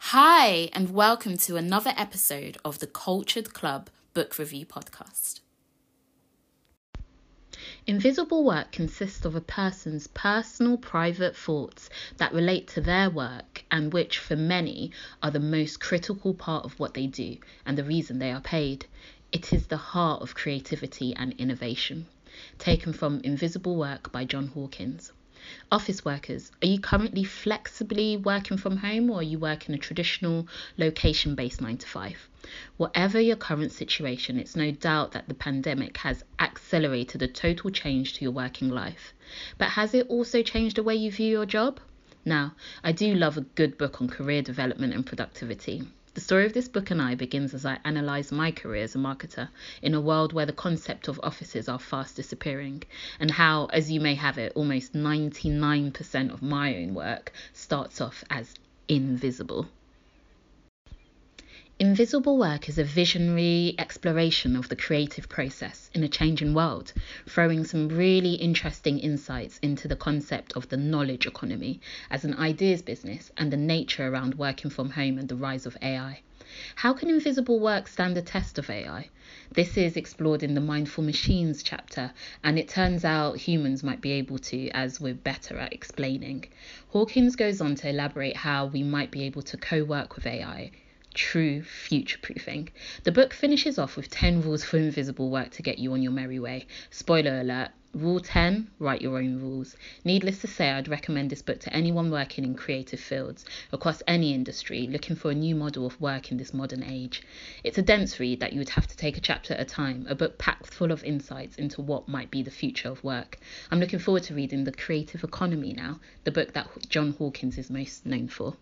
Hi, and welcome to another episode of the Cultured Club Book Review Podcast. Invisible work consists of a person's personal private thoughts that relate to their work and which, for many, are the most critical part of what they do and the reason they are paid. It is the heart of creativity and innovation. Taken from Invisible Work by John Howkins. Office workers, are you currently flexibly working from home or are you working a traditional location based 9 to 5? Whatever your current situation, it's no doubt that the pandemic has accelerated a total change to your working life. But has it also changed the way you view your job? Now, I do love a good book on career development and productivity. The story of this book and I begins as I analyse my career as a marketer in a world where the concept of offices are fast disappearing, and how, as you may have it, almost 99% of my own work starts off as invisible. Invisible work is a visionary exploration of the creative process in a changing world, throwing some really interesting insights into the concept of the knowledge economy as an ideas business and the nature around working from home and the rise of AI. How can invisible work stand the test of AI? This is explored in the Mindful Machines chapter, and it turns out humans might be able to, as we're better at explaining. Howkins goes on to elaborate how we might be able to co work with AI true future proofing. The book finishes off with 10 rules for invisible work to get you on your merry way. Spoiler alert. Rule 10 Write your own rules. Needless to say, I'd recommend this book to anyone working in creative fields across any industry looking for a new model of work in this modern age. It's a dense read that you would have to take a chapter at a time, a book packed full of insights into what might be the future of work. I'm looking forward to reading The Creative Economy now, the book that John Howkins is most known for.